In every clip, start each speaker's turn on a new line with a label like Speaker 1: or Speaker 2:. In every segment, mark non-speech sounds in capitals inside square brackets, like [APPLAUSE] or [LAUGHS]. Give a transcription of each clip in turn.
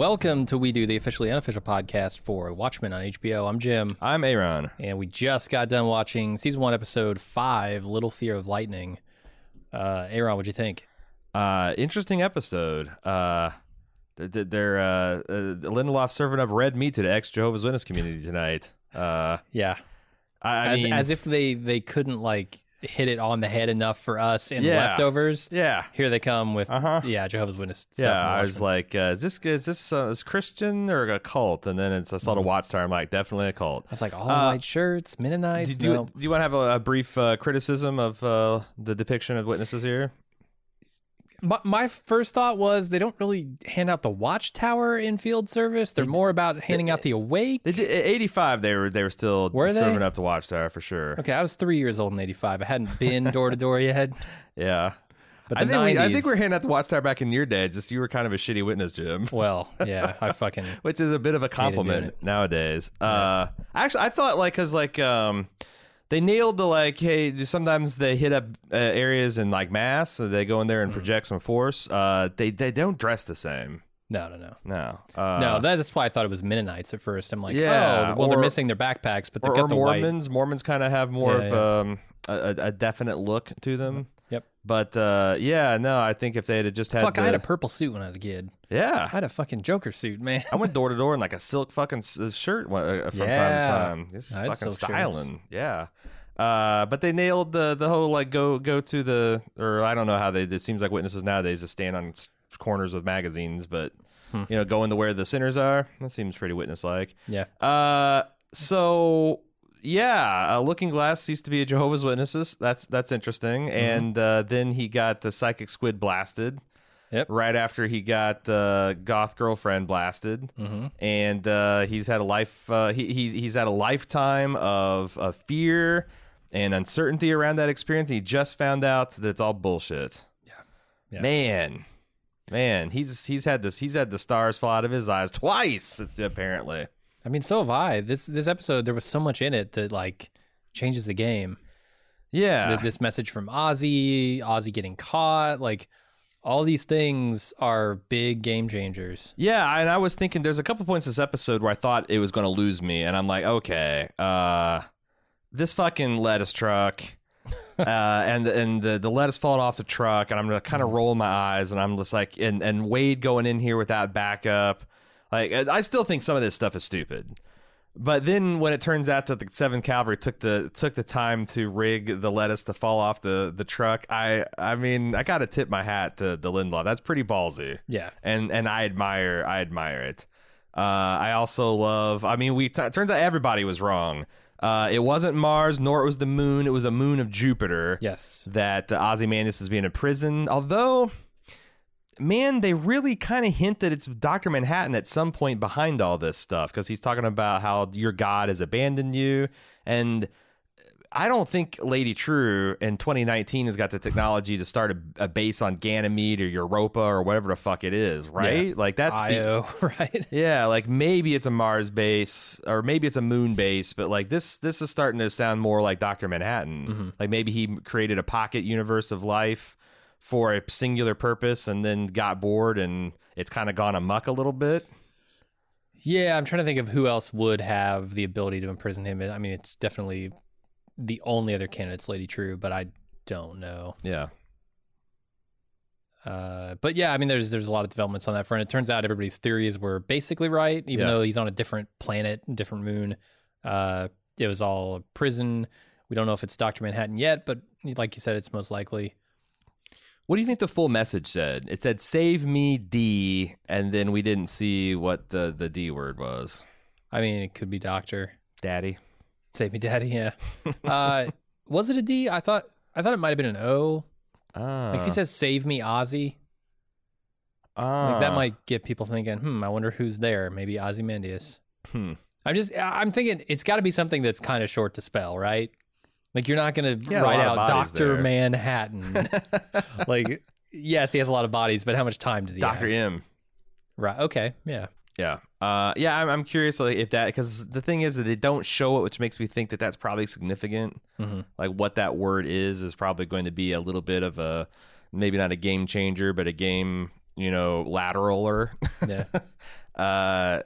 Speaker 1: welcome to We Do, the officially unofficial podcast for Watchmen on HBO. I'm Jim,
Speaker 2: I'm Aaron.
Speaker 1: and we just got done watching season one, episode five, Little Fear of Lightning. Uh, Aaron, what'd you think?
Speaker 2: Uh, interesting episode. Uh, th- th- they're uh, uh, Lindelof serving up red meat to the ex Jehovah's Witness community tonight. Uh,
Speaker 1: Yeah,
Speaker 2: I, I
Speaker 1: as
Speaker 2: mean,
Speaker 1: as if they they couldn't like hit it on the head enough for us in
Speaker 2: Yeah.
Speaker 1: leftovers.
Speaker 2: yeah,
Speaker 1: Here they come with
Speaker 2: Uh-huh.
Speaker 1: yeah Jehovah's Witness stuff.
Speaker 2: yeah. I was like, uh, is this is this uh, is Christian or a cult? And then it's I saw the Watchtower. I'm like, definitely a cult.
Speaker 1: I was like all
Speaker 2: uh,
Speaker 1: white shirts, Mennonites.
Speaker 2: Do, do,
Speaker 1: no.
Speaker 2: do you want to have a, a brief uh, criticism of uh, the depiction of witnesses here?
Speaker 1: My, my first thought was they don't really hand out the watchtower in field service. They're more about handing out the awake.
Speaker 2: They did, at 85, they were they were still
Speaker 1: Were they?
Speaker 2: serving up the Watchtower for sure.
Speaker 1: Okay, I was three years old in '85. I hadn't been door to door yet. [LAUGHS]
Speaker 2: Yeah.
Speaker 1: But
Speaker 2: I think, we, I think we, are handing out the Watchtower back in your day. Just you were kind of a shitty witness, Jim. [LAUGHS]
Speaker 1: Well, yeah, I fucking
Speaker 2: which is a bit of a compliment nowadays. Uh, actually, I thought like because like um, they nailed the like, hey, sometimes they hit up uh, areas in like mass, so they go in there and project some force. Uh, they they don't dress the same.
Speaker 1: no, no, no,
Speaker 2: No, uh,
Speaker 1: no. That's why I thought it was Mennonites at first. I'm like,
Speaker 2: Yeah,
Speaker 1: oh, well, they're
Speaker 2: or-
Speaker 1: missing their backpacks, but they've
Speaker 2: or,
Speaker 1: got
Speaker 2: or
Speaker 1: the white.
Speaker 2: Mormons. Mormons kind of have more
Speaker 1: Yeah,
Speaker 2: of um a, a- a definite look to them.
Speaker 1: Yep.
Speaker 2: But uh, yeah, no, I think if they had just had
Speaker 1: Fuck,
Speaker 2: the,
Speaker 1: I had a purple suit when I was a kid.
Speaker 2: Yeah, I
Speaker 1: had a fucking Joker suit, man.
Speaker 2: I went door to door in like a silk fucking uh, shirt uh, from time to time. This is
Speaker 1: I
Speaker 2: fucking
Speaker 1: silk shirts.
Speaker 2: styling. Yeah. Uh, but they nailed the the whole like go go to the or I don't know how they. It seems like witnesses nowadays just stand on corners with magazines, but
Speaker 1: Hmm.
Speaker 2: you know, going to where the sinners are. That seems pretty witness like.
Speaker 1: Yeah,
Speaker 2: Uh, so yeah, uh, Looking Glass used to be a Jehovah's Witnesses. That's that's interesting.
Speaker 1: Mm-hmm.
Speaker 2: And uh, then he got the psychic squid blasted.
Speaker 1: Yep.
Speaker 2: Right after he got uh, goth girlfriend blasted,
Speaker 1: hmm
Speaker 2: and uh, he's had a life. Uh, he, he's he's had a lifetime of, of fear and uncertainty around that experience. He just found out that it's all bullshit.
Speaker 1: Yeah. Yeah.
Speaker 2: Man, man, he's he's had this. He's had the stars fall out of his eyes twice. It's apparently.
Speaker 1: I mean, so have I. This this episode, there was so much in it that like changes the game.
Speaker 2: Yeah.
Speaker 1: Th- this message from Ozzy, Ozzy getting caught, like all these things are big game changers.
Speaker 2: Yeah, and I was thinking there's a couple points this episode where I thought it was going to lose me, and I'm like, okay, uh, this fucking lettuce truck, [LAUGHS] uh, and and the the lettuce falling off the truck, and I'm gonna kind of roll my eyes, and I'm just like, and and Wade going in here without backup, like I still think some of this stuff is stupid. But then when it turns out that the Seven Kavalry took the took the time to rig the lettuce to fall off the the truck, I I mean I gotta tip my hat to the Lindelof. That's pretty ballsy
Speaker 1: Yeah.
Speaker 2: and and I admire I admire it. Uh, I also love. I mean, we t- turns out everybody was wrong. Uh, it wasn't Mars, nor it was the moon. It was a moon of Jupiter.
Speaker 1: Yes.
Speaker 2: That uh, Ozymandias is being in prison. Although, man, they really kind of hint that it's Doctor Manhattan at some point behind all this stuff because he's talking about how your God has abandoned you, and I don't think Lady Trieu in 2019 has got the technology to start a, a base on Ganymede or Europa or whatever the fuck it is, right? Like that's be-
Speaker 1: Io, [LAUGHS] right?
Speaker 2: yeah, like maybe it's a Mars base or maybe it's a moon base, but like this this is starting to sound more like Dr. Manhattan.
Speaker 1: Mm-hmm.
Speaker 2: Like maybe he created a pocket universe of life for a singular purpose and then got bored and it's kind of gone amuck a little bit.
Speaker 1: Yeah, I'm trying to think of who else would have the ability to imprison him. I mean, it's definitely the only other candidate's Lady Trieu, but I don't know.
Speaker 2: Yeah.
Speaker 1: Uh, but yeah, I mean, there's there's a lot of developments on that front. It turns out everybody's theories were basically right, even
Speaker 2: Yeah.
Speaker 1: though he's on a different planet, different moon. Uh, it was all a prison. We don't know if it's Doctor Manhattan yet, but like you said, it's most likely.
Speaker 2: What do you think the full message said? It said "Save me, D," and then we didn't see what the the D word was.
Speaker 1: I mean, it could be Doctor
Speaker 2: Daddy.
Speaker 1: Save Me, Daddy. Yeah. [LAUGHS] uh, was it a D? I thought I thought it might have been an O.
Speaker 2: Ah,
Speaker 1: Like if he says "Save me, Ozzy,"
Speaker 2: ah,
Speaker 1: like that might get people thinking, "Hmm, I wonder who's there." Maybe Ozymandias.
Speaker 2: Hmm.
Speaker 1: I'm just I'm thinking it's got to be something that's kind of short to spell, right? Like you're not going to
Speaker 2: Yeah,
Speaker 1: write out Doctor. Manhattan. [LAUGHS] like yes, he has a lot of bodies, but how much time does he have? Doctor?
Speaker 2: M.
Speaker 1: Right. Okay. Yeah.
Speaker 2: Yeah. Uh, yeah, I'm, I'm curious like, if that because the thing is that they don't show it, which makes me think that that's probably significant.
Speaker 1: Mhm.
Speaker 2: Like what that word is is probably going to be a little bit of a maybe not a game changer, but a game you know lateraler.
Speaker 1: Yeah. [LAUGHS]
Speaker 2: uh,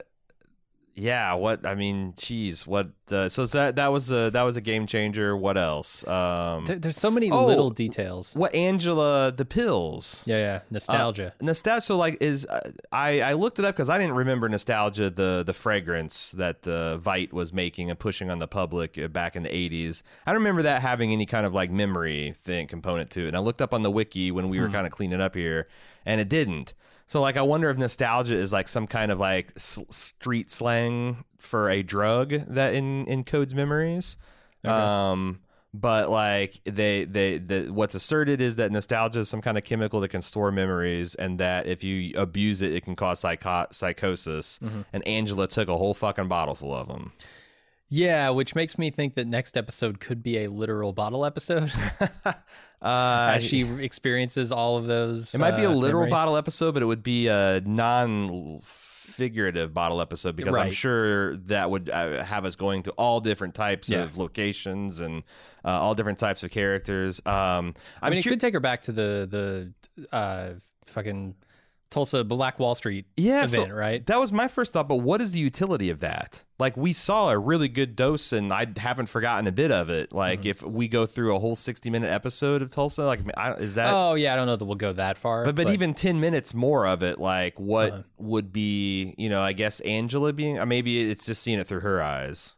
Speaker 2: yeah. What I mean, geez, what? Uh, so that that was a that was a game changer. What else? Um,
Speaker 1: There, there's so many
Speaker 2: Oh.
Speaker 1: little details.
Speaker 2: what Angela the pills?
Speaker 1: Yeah, yeah. Nostalgia.
Speaker 2: Nostalgia. So like is uh, I I looked it up because I didn't remember nostalgia the the fragrance that uh, Veidt was making and pushing on the public uh, back in the eighties. I don't remember that having any kind of like memory thing component to it. And I looked up on the wiki when we were kind of cleaning up here, and it didn't. So like I wonder if nostalgia is like some kind of like s- street slang for a drug that in encodes memories. Um, but like they they the what's asserted is that nostalgia is some kind of chemical that can store memories, and that if you abuse it, it can cause psycho- psychosis. And Angela took a whole fucking bottle full of them.
Speaker 1: Yeah, which makes me think that next episode could be a literal bottle episode [LAUGHS]
Speaker 2: Uh,
Speaker 1: as she experiences all of those.
Speaker 2: it might be a
Speaker 1: uh,
Speaker 2: literal
Speaker 1: memories.
Speaker 2: bottle episode, but it would be a non figurative bottle episode because I'm sure that would uh, have us going to all different types
Speaker 1: Yeah.
Speaker 2: of locations and uh, all different types of characters. Um,
Speaker 1: I mean, it
Speaker 2: cu-
Speaker 1: could take her back to the the uh, fucking Tulsa Black Wall Street
Speaker 2: Yeah, so-
Speaker 1: event, right?
Speaker 2: That was my first thought, but what is the utility of that? Like we saw a really good dose and I haven't forgotten a bit of it. Like
Speaker 1: Mm-hmm.
Speaker 2: if we go through a whole 60 minute episode of Tulsa, like I, is that
Speaker 1: oh yeah, I don't know that we'll go that far.
Speaker 2: but, but even 10 minutes more of it like what
Speaker 1: Uh-huh.
Speaker 2: would be, you know, I guess Angela being uh, maybe it's just seeing it through her eyes.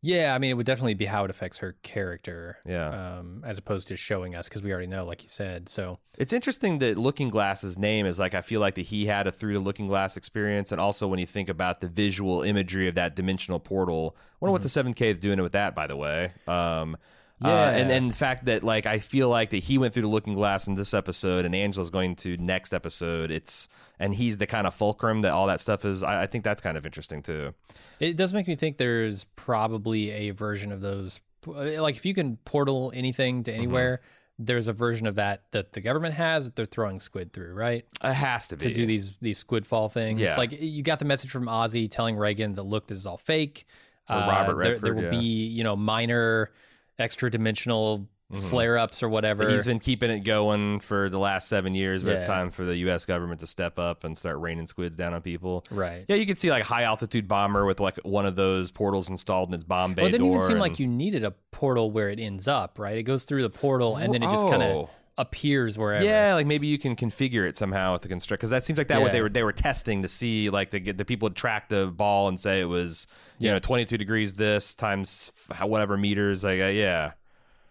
Speaker 1: Yeah, I mean, it would definitely be how it affects her character,
Speaker 2: Yeah.
Speaker 1: um, as opposed to showing us because we already know, like you said. So
Speaker 2: It's interesting that Looking Glass's name is like I feel like that he had a through the Looking Glass experience, and also when you think about the visual imagery of that dimensional portal, I wonder what the Seven K is doing with that. By the way, um, uh,
Speaker 1: Yeah.
Speaker 2: and and the fact that like I feel like that he went through the Looking Glass in this episode, and Angela's going to next episode. It's and he's the kind of fulcrum that all that stuff is. I, I think that's kind of interesting too.
Speaker 1: it does make me think there's probably a version of those, like if you can portal anything
Speaker 2: Mm-hmm.
Speaker 1: to anywhere. There's a version of that that the government has that they're throwing squid through, right?
Speaker 2: It has to be
Speaker 1: to do these these squid fall things.
Speaker 2: Yeah.
Speaker 1: Like you got the message from Ozzy telling Reagan that look, this is all fake.
Speaker 2: Or Robert
Speaker 1: there, there will
Speaker 2: yeah.
Speaker 1: be you know minor extra dimensional
Speaker 2: Mhm.
Speaker 1: flare ups or whatever.
Speaker 2: He's been keeping it going for the last seven years, but it's time for the U.S. government to step up and start raining squids down on people.
Speaker 1: right.
Speaker 2: Yeah, you could see like high altitude bomber with like one of those portals installed in its bomb bay
Speaker 1: Well, it didn't
Speaker 2: door.
Speaker 1: even seem
Speaker 2: and-
Speaker 1: like you needed a portal where it ends up, right? It goes through the portal and then it just kind of
Speaker 2: Oh.
Speaker 1: Appears wherever.
Speaker 2: Yeah, like maybe you can configure it somehow with the construct because that seems like that what they were they were testing to see like the the people would track the ball and say it was you
Speaker 1: Yeah.
Speaker 2: know 22 degrees this times f- how- whatever meters like uh, yeah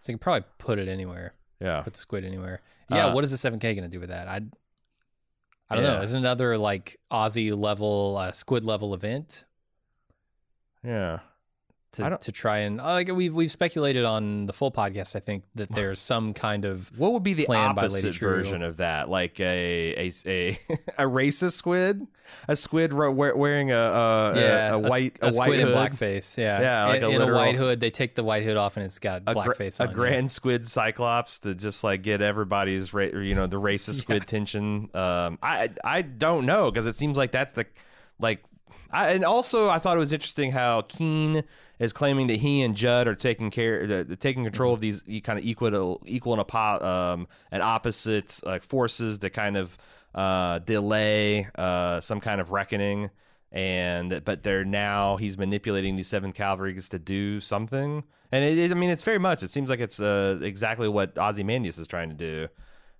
Speaker 1: So you can probably put it anywhere,
Speaker 2: yeah
Speaker 1: put the squid anywhere. Yeah.
Speaker 2: Uh,
Speaker 1: what is the 7K going to do with that? I I don't know.
Speaker 2: Yeah.
Speaker 1: Is it another like Ozzy level, uh, squid level event?
Speaker 2: yeah
Speaker 1: to, to try and uh, like we've we've speculated on the full podcast. I think that there's some kind of
Speaker 2: what would be the opposite version of that like a a a, [LAUGHS] a racist squid a squid wearing a a,
Speaker 1: yeah
Speaker 2: a, a white
Speaker 1: a,
Speaker 2: a, white
Speaker 1: squid in
Speaker 2: hood
Speaker 1: blackface. Yeah,
Speaker 2: Yeah, like
Speaker 1: in,
Speaker 2: a
Speaker 1: in
Speaker 2: literal-
Speaker 1: a white hood. They take the white hood off and it's got
Speaker 2: a, gra-
Speaker 1: blackface
Speaker 2: a
Speaker 1: on. it.
Speaker 2: grand squid cyclops to just like get everybody's ra- you know the racist [LAUGHS] squid tension um i i don't know because it seems like that's the like I, and also i thought it was interesting how keene is claiming that he and judd are taking care the, the- taking control of these kind of equal equal and um and opposite like forces to kind of uh delay uh some kind of reckoning. And but they're now he's manipulating these seven cavalries to do something. And it, i mean it's very much it seems like it's uh, exactly what ozymandias is trying to do.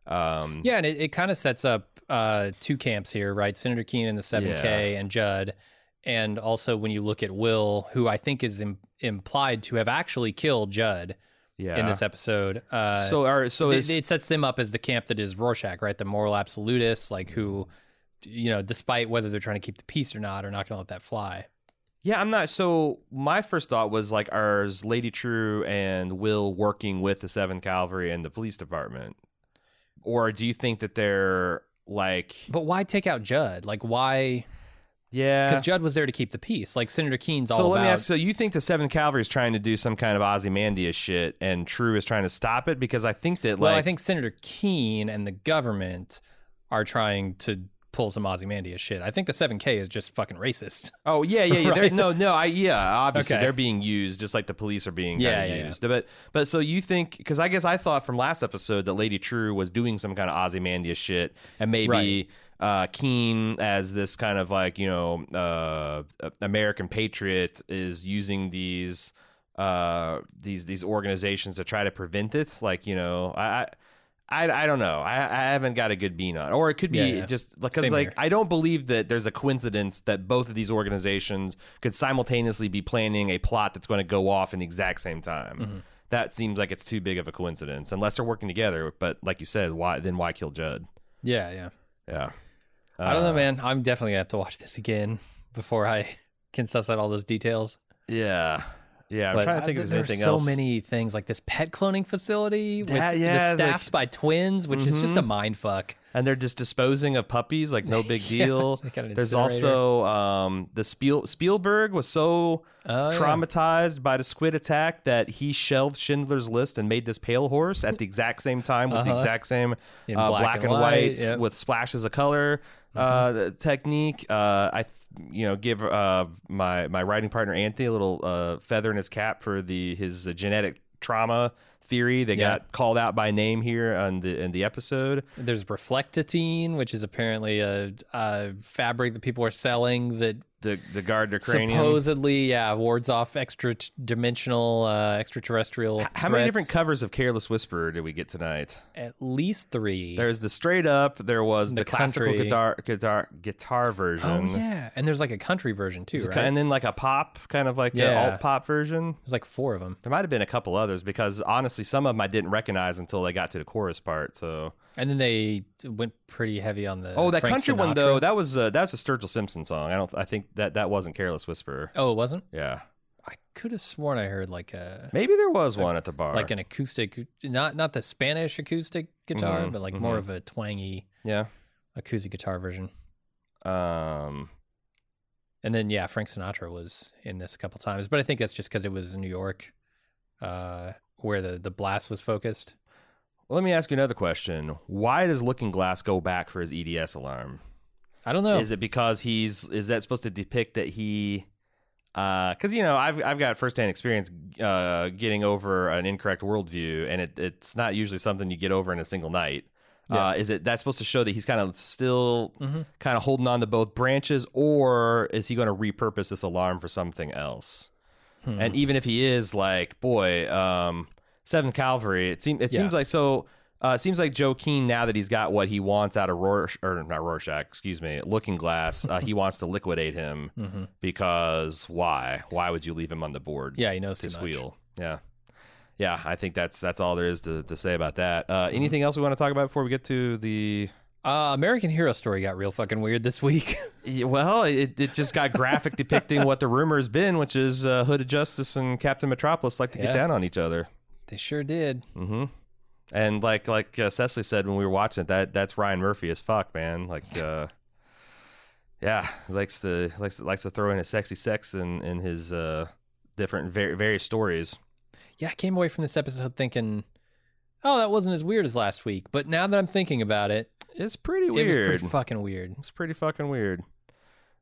Speaker 2: Um
Speaker 1: Yeah, and it, it kind of sets up uh, two camps here, right? Senator Keene and the 7K and Judd. And also, when you look at Will, who I think is Im- implied to have actually killed Judd
Speaker 2: yeah
Speaker 1: in this episode. Uh,
Speaker 2: so are so
Speaker 1: it,
Speaker 2: is
Speaker 1: it sets them up as the camp that is Rorschach, right? The moral absolutists, like who, you know, despite whether they're trying to keep the peace or not, are not going to let that fly.
Speaker 2: yeah i'm not so my first thought was like are lady trieu and will working with the seventh kavalry and the police department or do you think that they're like
Speaker 1: But why take out Judd? Like, why?
Speaker 2: Yeah
Speaker 1: Because Judd was there to keep the peace. Like Senator Keene's all
Speaker 2: so let
Speaker 1: about.
Speaker 2: me ask so you think the seventh kavalry is trying to do some kind of ozymandias shit and Trieu is trying to stop it because i think that
Speaker 1: well,
Speaker 2: like
Speaker 1: I think Senator Keene and the government are trying to pull some Ozymandias shit. I think the 7K is just fucking racist. [LAUGHS]
Speaker 2: Oh yeah, yeah, yeah. [LAUGHS]
Speaker 1: Right?
Speaker 2: No, no. I yeah. Obviously,
Speaker 1: Okay.
Speaker 2: they're being used just like the police are being
Speaker 1: Yeah, yeah, yeah.
Speaker 2: used. But but so you think because I guess I thought from last episode that Lady Trieu was doing some kind of Ozymandias shit and maybe uh, Keene as this kind of like you know uh, American patriot is using these uh, these these organizations to try to prevent it. Like you know, I. I, I I don't know. I, I haven't got a good bean on, or it could be
Speaker 1: Yeah, yeah.
Speaker 2: just because like
Speaker 1: here.
Speaker 2: I don't believe that there's a coincidence that both of these organizations could simultaneously be planning a plot that's going to go off in the exact same time.
Speaker 1: Mm-hmm.
Speaker 2: That seems like it's too big of a coincidence unless they're working together. But like you said, why then why kill Judd?
Speaker 1: Yeah, yeah.
Speaker 2: Yeah,
Speaker 1: I don't know,
Speaker 2: Uh,
Speaker 1: man. I'm definitely gonna have to watch this again before I [LAUGHS] can suss out all those details.
Speaker 2: Yeah, yeah. I'm
Speaker 1: But
Speaker 2: trying to think
Speaker 1: I-
Speaker 2: there's anything
Speaker 1: so
Speaker 2: else.
Speaker 1: many things like this pet cloning facility with
Speaker 2: That- yeah,
Speaker 1: the
Speaker 2: like-
Speaker 1: staffed by twins, which is just a
Speaker 2: Mhm.
Speaker 1: mind fuck.
Speaker 2: and they're just disposing of puppies like no big [LAUGHS] deal.
Speaker 1: an
Speaker 2: There's also um, the Spiel- Spielberg was so
Speaker 1: Oh, yeah.
Speaker 2: traumatized by the squid attack that he shelved Schindler's List and made this pale horse at the exact same time with the
Speaker 1: Uh-huh.
Speaker 2: exact same uh,
Speaker 1: black
Speaker 2: black,
Speaker 1: and
Speaker 2: and,
Speaker 1: white,
Speaker 2: whites
Speaker 1: yep. Mm-hmm.
Speaker 2: with splashes of color uh, the technique. Uh, I, th- you know, give uh, my my writing partner Anthony a little uh, feather in his cap for the his uh, genetic trauma theory. They
Speaker 1: Yeah.
Speaker 2: got called out by name here on the in the episode.
Speaker 1: There's reflectatine, which is apparently a, a fabric that people are selling that
Speaker 2: The the guard their cranium.
Speaker 1: supposedly, yeah, wards off extra t- dimensional, uh, extraterrestrial.
Speaker 2: How many different covers of Careless Whisperer did we get tonight?
Speaker 1: At least three.
Speaker 2: There's the straight up. There was the,
Speaker 1: The
Speaker 2: classical guitar guitar guitar version.
Speaker 1: oh yeah, and there's like a country version too, right?
Speaker 2: And then like a pop, kind of like an
Speaker 1: Yeah.
Speaker 2: alt pop version.
Speaker 1: There's like four of them,
Speaker 2: There might have been a couple others because honestly, some of them I didn't recognize until they got to the chorus part. So,
Speaker 1: and then they went pretty heavy on the.
Speaker 2: oh, that
Speaker 1: Frank
Speaker 2: country one though, that was uh, that's a Sturgill Simpson song. I don't, I think that that wasn't Careless Whisperer.
Speaker 1: Oh, it wasn't.
Speaker 2: Yeah,
Speaker 1: I could have sworn I heard like a
Speaker 2: maybe there was one at the bar.
Speaker 1: like an acoustic, not not the Spanish acoustic guitar,
Speaker 2: Mhm,
Speaker 1: but like more
Speaker 2: mhm.
Speaker 1: of a twangy
Speaker 2: yeah.
Speaker 1: acoustic guitar version.
Speaker 2: Um,
Speaker 1: And then yeah, Frank Sinatra was in this a couple times, but I think that's just because it was in New York, uh, where the the blast was focused.
Speaker 2: Let me ask you another question. Why does Looking Glass go back for his EDS alarm?
Speaker 1: I don't know.
Speaker 2: Is it because he's is that supposed to depict that he because you know I've I've got firsthand experience uh, getting over an incorrect worldview, and it, it's not usually something you get over in a single night.
Speaker 1: Yeah.
Speaker 2: Uh, is it that's supposed to show that he's kind of still
Speaker 1: Mhm.
Speaker 2: kind of holding on to both branches, or is he going to repurpose this alarm for something else?
Speaker 1: Hmm.
Speaker 2: And even if he is like, boy, um, Seventh Kavalry, it seems it
Speaker 1: Yeah.
Speaker 2: seems like so. Uh, it seems like Joe Keene now that he's got what he wants out of Rorsch or not Rorschach, excuse me, Looking Glass. Uh, he wants to liquidate him [LAUGHS]
Speaker 1: Mhm.
Speaker 2: because why? Why would you leave him on the board?
Speaker 1: yeah, he knows
Speaker 2: to
Speaker 1: too much.
Speaker 2: squeal. Yeah, yeah. I think that's that's all there is to, to say about that.
Speaker 1: Mm-hmm.
Speaker 2: Uh, anything else we want to talk about before we get to the?
Speaker 1: Uh, American Hero Story got real fucking weird this week. [LAUGHS]
Speaker 2: Yeah, Well, it, it just got graphic depicting what the rumor has been, which is uh, Hooded Justice and Captain Metropolis like to
Speaker 1: Yeah.
Speaker 2: get down on each other.
Speaker 1: They sure did.
Speaker 2: Mm-hmm. And like like uh, Cecily said when we were watching it, that that's Ryan Murphy as fuck, man. Like, uh, yeah, likes to likes to, likes to throw in a sexy sex in in his uh, different var- various stories.
Speaker 1: Yeah, I came away from this episode thinking, oh, that wasn't as weird as last week. But now that I'm thinking about it,
Speaker 2: It's pretty
Speaker 1: it
Speaker 2: weird.
Speaker 1: pretty fucking weird.
Speaker 2: it's pretty fucking weird.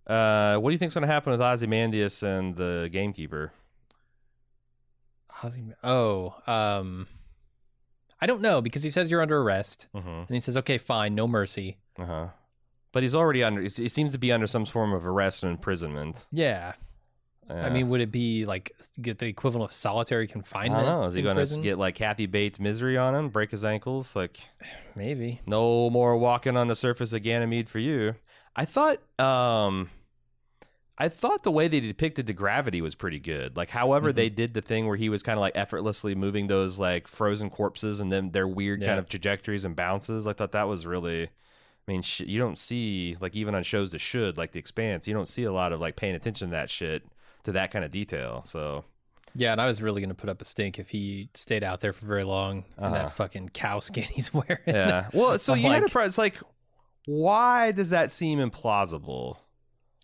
Speaker 2: Uh, what do you think's gonna happen with Ozymandias and the gamekeeper?
Speaker 1: How's he- Oh, um, I don't know because he says you're under arrest,
Speaker 2: Mm-hmm.
Speaker 1: and he says, okay, fine, no mercy.
Speaker 2: Uh huh. But he's already under. He seems to be under some form of arrest and imprisonment.
Speaker 1: Yeah, I mean, would it be like get the equivalent of solitary
Speaker 2: I
Speaker 1: confinement?
Speaker 2: don't know. Is he going to get like Kathy Bates misery on him, break his ankles? Like, [SIGHS]
Speaker 1: maybe?
Speaker 2: no more walking on the surface of Ganymede for you. I thought, um, I thought the way they depicted the gravity was pretty good. Like, however,
Speaker 1: Mhm.
Speaker 2: they did the thing where he was kind of like effortlessly moving those like frozen corpses and then their weird
Speaker 1: Yeah.
Speaker 2: kind of trajectories and bounces. I thought that was really. I mean, sh- you don't see like even on shows that should like The Expanse, you don't see a lot of like paying attention to that shit to that kind of detail. So
Speaker 1: Yeah, and I was really gonna put up a stink if he stayed out there for very long in
Speaker 2: Uh-huh.
Speaker 1: that fucking cow skin [LAUGHS] he's wearing.
Speaker 2: yeah, well, [LAUGHS] so
Speaker 1: I'm
Speaker 2: you had a
Speaker 1: like-
Speaker 2: pro- it's like, why does that seem implausible?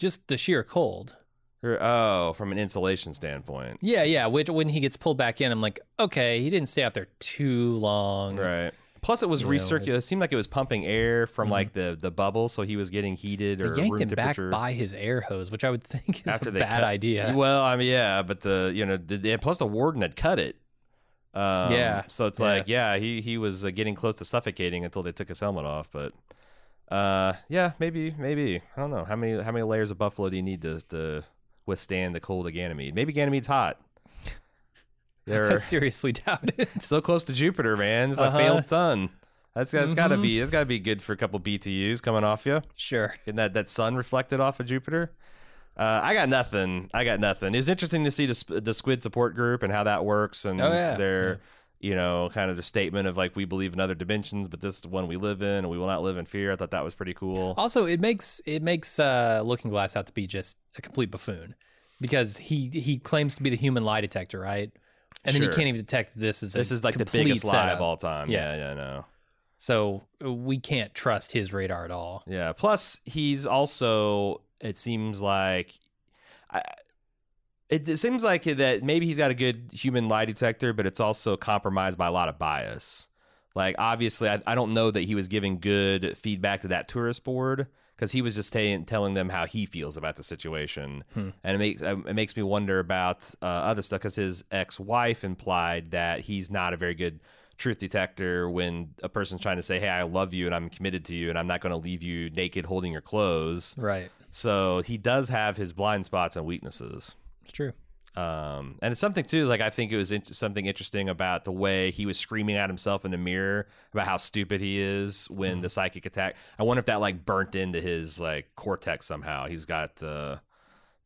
Speaker 1: Just the sheer cold.
Speaker 2: Or, oh, from an insulation standpoint,
Speaker 1: Yeah, yeah. Which when he gets pulled back in, I'm like, okay, he didn't stay out there too long.
Speaker 2: right? Plus, it was recirculating. It seemed like it was pumping air from
Speaker 1: Mhm.
Speaker 2: like the the bubble, so he was getting heated or
Speaker 1: They yanked him back by his air hose, which I would [LAUGHS] think is
Speaker 2: After
Speaker 1: a bad
Speaker 2: cut-
Speaker 1: idea.
Speaker 2: Well, I mean, yeah, but the you know, the, plus the warden had cut it. Um,
Speaker 1: Yeah,
Speaker 2: So it's
Speaker 1: yeah.
Speaker 2: like, yeah, he he was uh, getting close to suffocating until they took his helmet off. But Uh, yeah, maybe, maybe. I don't know how many how many layers of buffalo do you need to to withstand the cold of Ganymede? Maybe Ganymede's hot.
Speaker 1: I
Speaker 2: They're
Speaker 1: seriously [LAUGHS] doubt it.
Speaker 2: so close to Jupiter, man. It's
Speaker 1: Uh-huh.
Speaker 2: a failed sun. That's that's got to
Speaker 1: Mhm.
Speaker 2: be that's got to be good for a couple BTUs coming off you.
Speaker 1: Sure.
Speaker 2: Getting that that sun reflected off of Jupiter. Uh, I got nothing. I got nothing. It was interesting to see the, the Squid support group and how that works and
Speaker 1: Oh, yeah.
Speaker 2: their, you know, kind of the statement of like we believe in other dimensions, but this is the one we live in, and we will not live in fear. I thought that was pretty cool.
Speaker 1: Also, it makes it makes uh, Looking Glass out to be just a complete buffoon because he he claims to be the human lie detector, right? And then
Speaker 2: Sure.
Speaker 1: he can't even detect this is a
Speaker 2: This is like the biggest lie
Speaker 1: setup.
Speaker 2: of all time.
Speaker 1: Yeah.
Speaker 2: Yeah, yeah, no.
Speaker 1: So uh, we can't trust his radar at all.
Speaker 2: Yeah. Plus, he's also. It seems like. I, it, it seems like that maybe he's got a good human lie detector, but it's also compromised by a lot of bias. Like, obviously, I, I don't know that he was giving good feedback to that tourist board because he was just ta- telling them how he feels about the situation,
Speaker 1: Hmm.
Speaker 2: and it makes it makes me wonder about uh, other stuff because his ex wife implied that he's not a very good truth detector when a person's trying to say, "Hey, I love you and I'm committed to you and I'm not going to leave you naked holding your clothes."
Speaker 1: Right.
Speaker 2: So he does have his blind spots and weaknesses.
Speaker 1: It's true.
Speaker 2: Um, and it's something too. Like I think it was in- something interesting about the way he was screaming at himself in the mirror about how stupid he is when the psychic attack. I wonder if that like burnt into his like cortex somehow. He's got uh,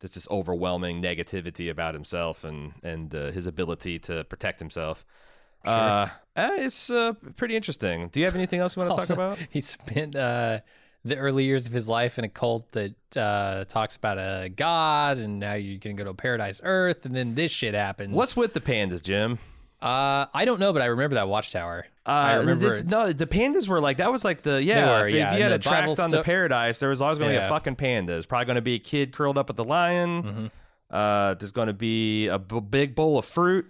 Speaker 2: this this overwhelming negativity about himself and and uh, his ability to protect himself. Uh, eh, it's uh, pretty interesting. Do you have anything else you want to [LAUGHS] talk about?
Speaker 1: He spent uh, the early years of his life in a cult that uh, talks about a god, and now you're gonna go to a paradise Earth, and then this shit happens.
Speaker 2: What's with the pandas, Jim?
Speaker 1: Uh, I don't know, but I remember that watchtower.
Speaker 2: Uh,
Speaker 1: I remember.
Speaker 2: this- no, the pandas were like that was like the yeah.
Speaker 1: were,
Speaker 2: if,
Speaker 1: yeah,
Speaker 2: if you had a tract
Speaker 1: Bible
Speaker 2: on the paradise, there was always going to be a fucking panda. There's probably going to be a kid curled up with the lion.
Speaker 1: Mhm.
Speaker 2: Uh, there's going to be a b- big bowl of fruit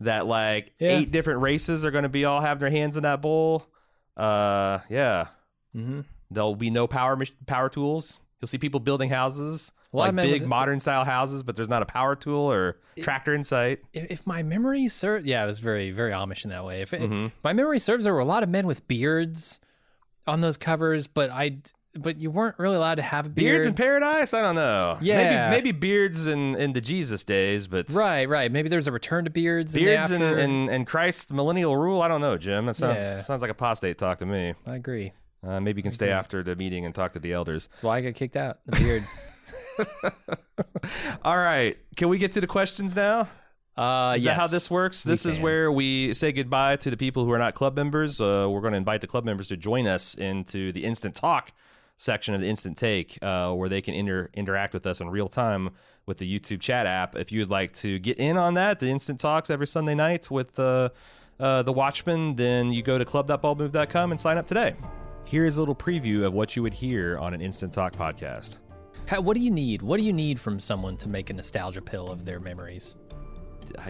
Speaker 2: that like
Speaker 1: Yeah.
Speaker 2: eight different races are going to be all have their hands in that bowl. Uh, yeah,
Speaker 1: Mm-hmm.
Speaker 2: There'll be no power power tools. You'll see people building houses. Like big
Speaker 1: with-
Speaker 2: modern style houses, but there's not a power tool or tractor in sight.
Speaker 1: If, if my memory serves, yeah, it was very, very Amish in that way. If it,
Speaker 2: Mhm.
Speaker 1: my memory serves, there were a lot of men with beards on those covers, but I, but you weren't really allowed to have a beard.
Speaker 2: Beards in paradise? I don't know.
Speaker 1: Yeah.
Speaker 2: maybe maybe beards in in the Jesus days, but
Speaker 1: Right, right. Maybe there's a return to beards. in the
Speaker 2: beards and, and and Christ millennial rule. I don't know, Jim. That sounds
Speaker 1: Yeah.
Speaker 2: sounds like apostate talk to me.
Speaker 1: I agree.
Speaker 2: Uh, maybe you can stay after the meeting and talk to the elders.
Speaker 1: That's why I got kicked out. The beard. [LAUGHS]
Speaker 2: All right, can we get to the questions now?
Speaker 1: uh,
Speaker 2: Is
Speaker 1: yes.
Speaker 2: that how this works? This is where we say goodbye to the people who are not club members. Uh, we're going to invite the club members to join us into the instant talk section of the instant take, uh, where they can inter- interact with us in real time with the YouTube chat app. If you would like to get in on that, the instant talks every Sunday night with uh, uh, the Watchmen, then you go to club.baldmove.com and sign up today. Here's a little preview of what you would hear on an instant talk podcast.
Speaker 1: How, what do you need? What do you need from someone to make a nostalgia pill of their memories?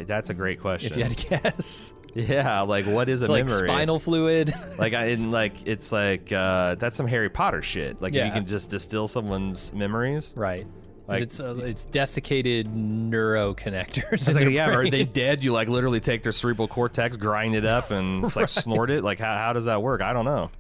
Speaker 2: That's a great question.
Speaker 1: If you had to guess,
Speaker 2: yeah, like what is a
Speaker 1: like
Speaker 2: memory?
Speaker 1: spinal fluid.
Speaker 2: like I in like it's like uh that's some Harry Potter shit. Like if you can just distill someone's memories.
Speaker 1: right.
Speaker 2: Like-
Speaker 1: it's uh, it's desiccated neuroconnectors.
Speaker 2: It's like yeah, are they dead? You like literally take their cerebral cortex, grind it up, and it's like snort it. [LAUGHS] Like how how does that work? I don't know.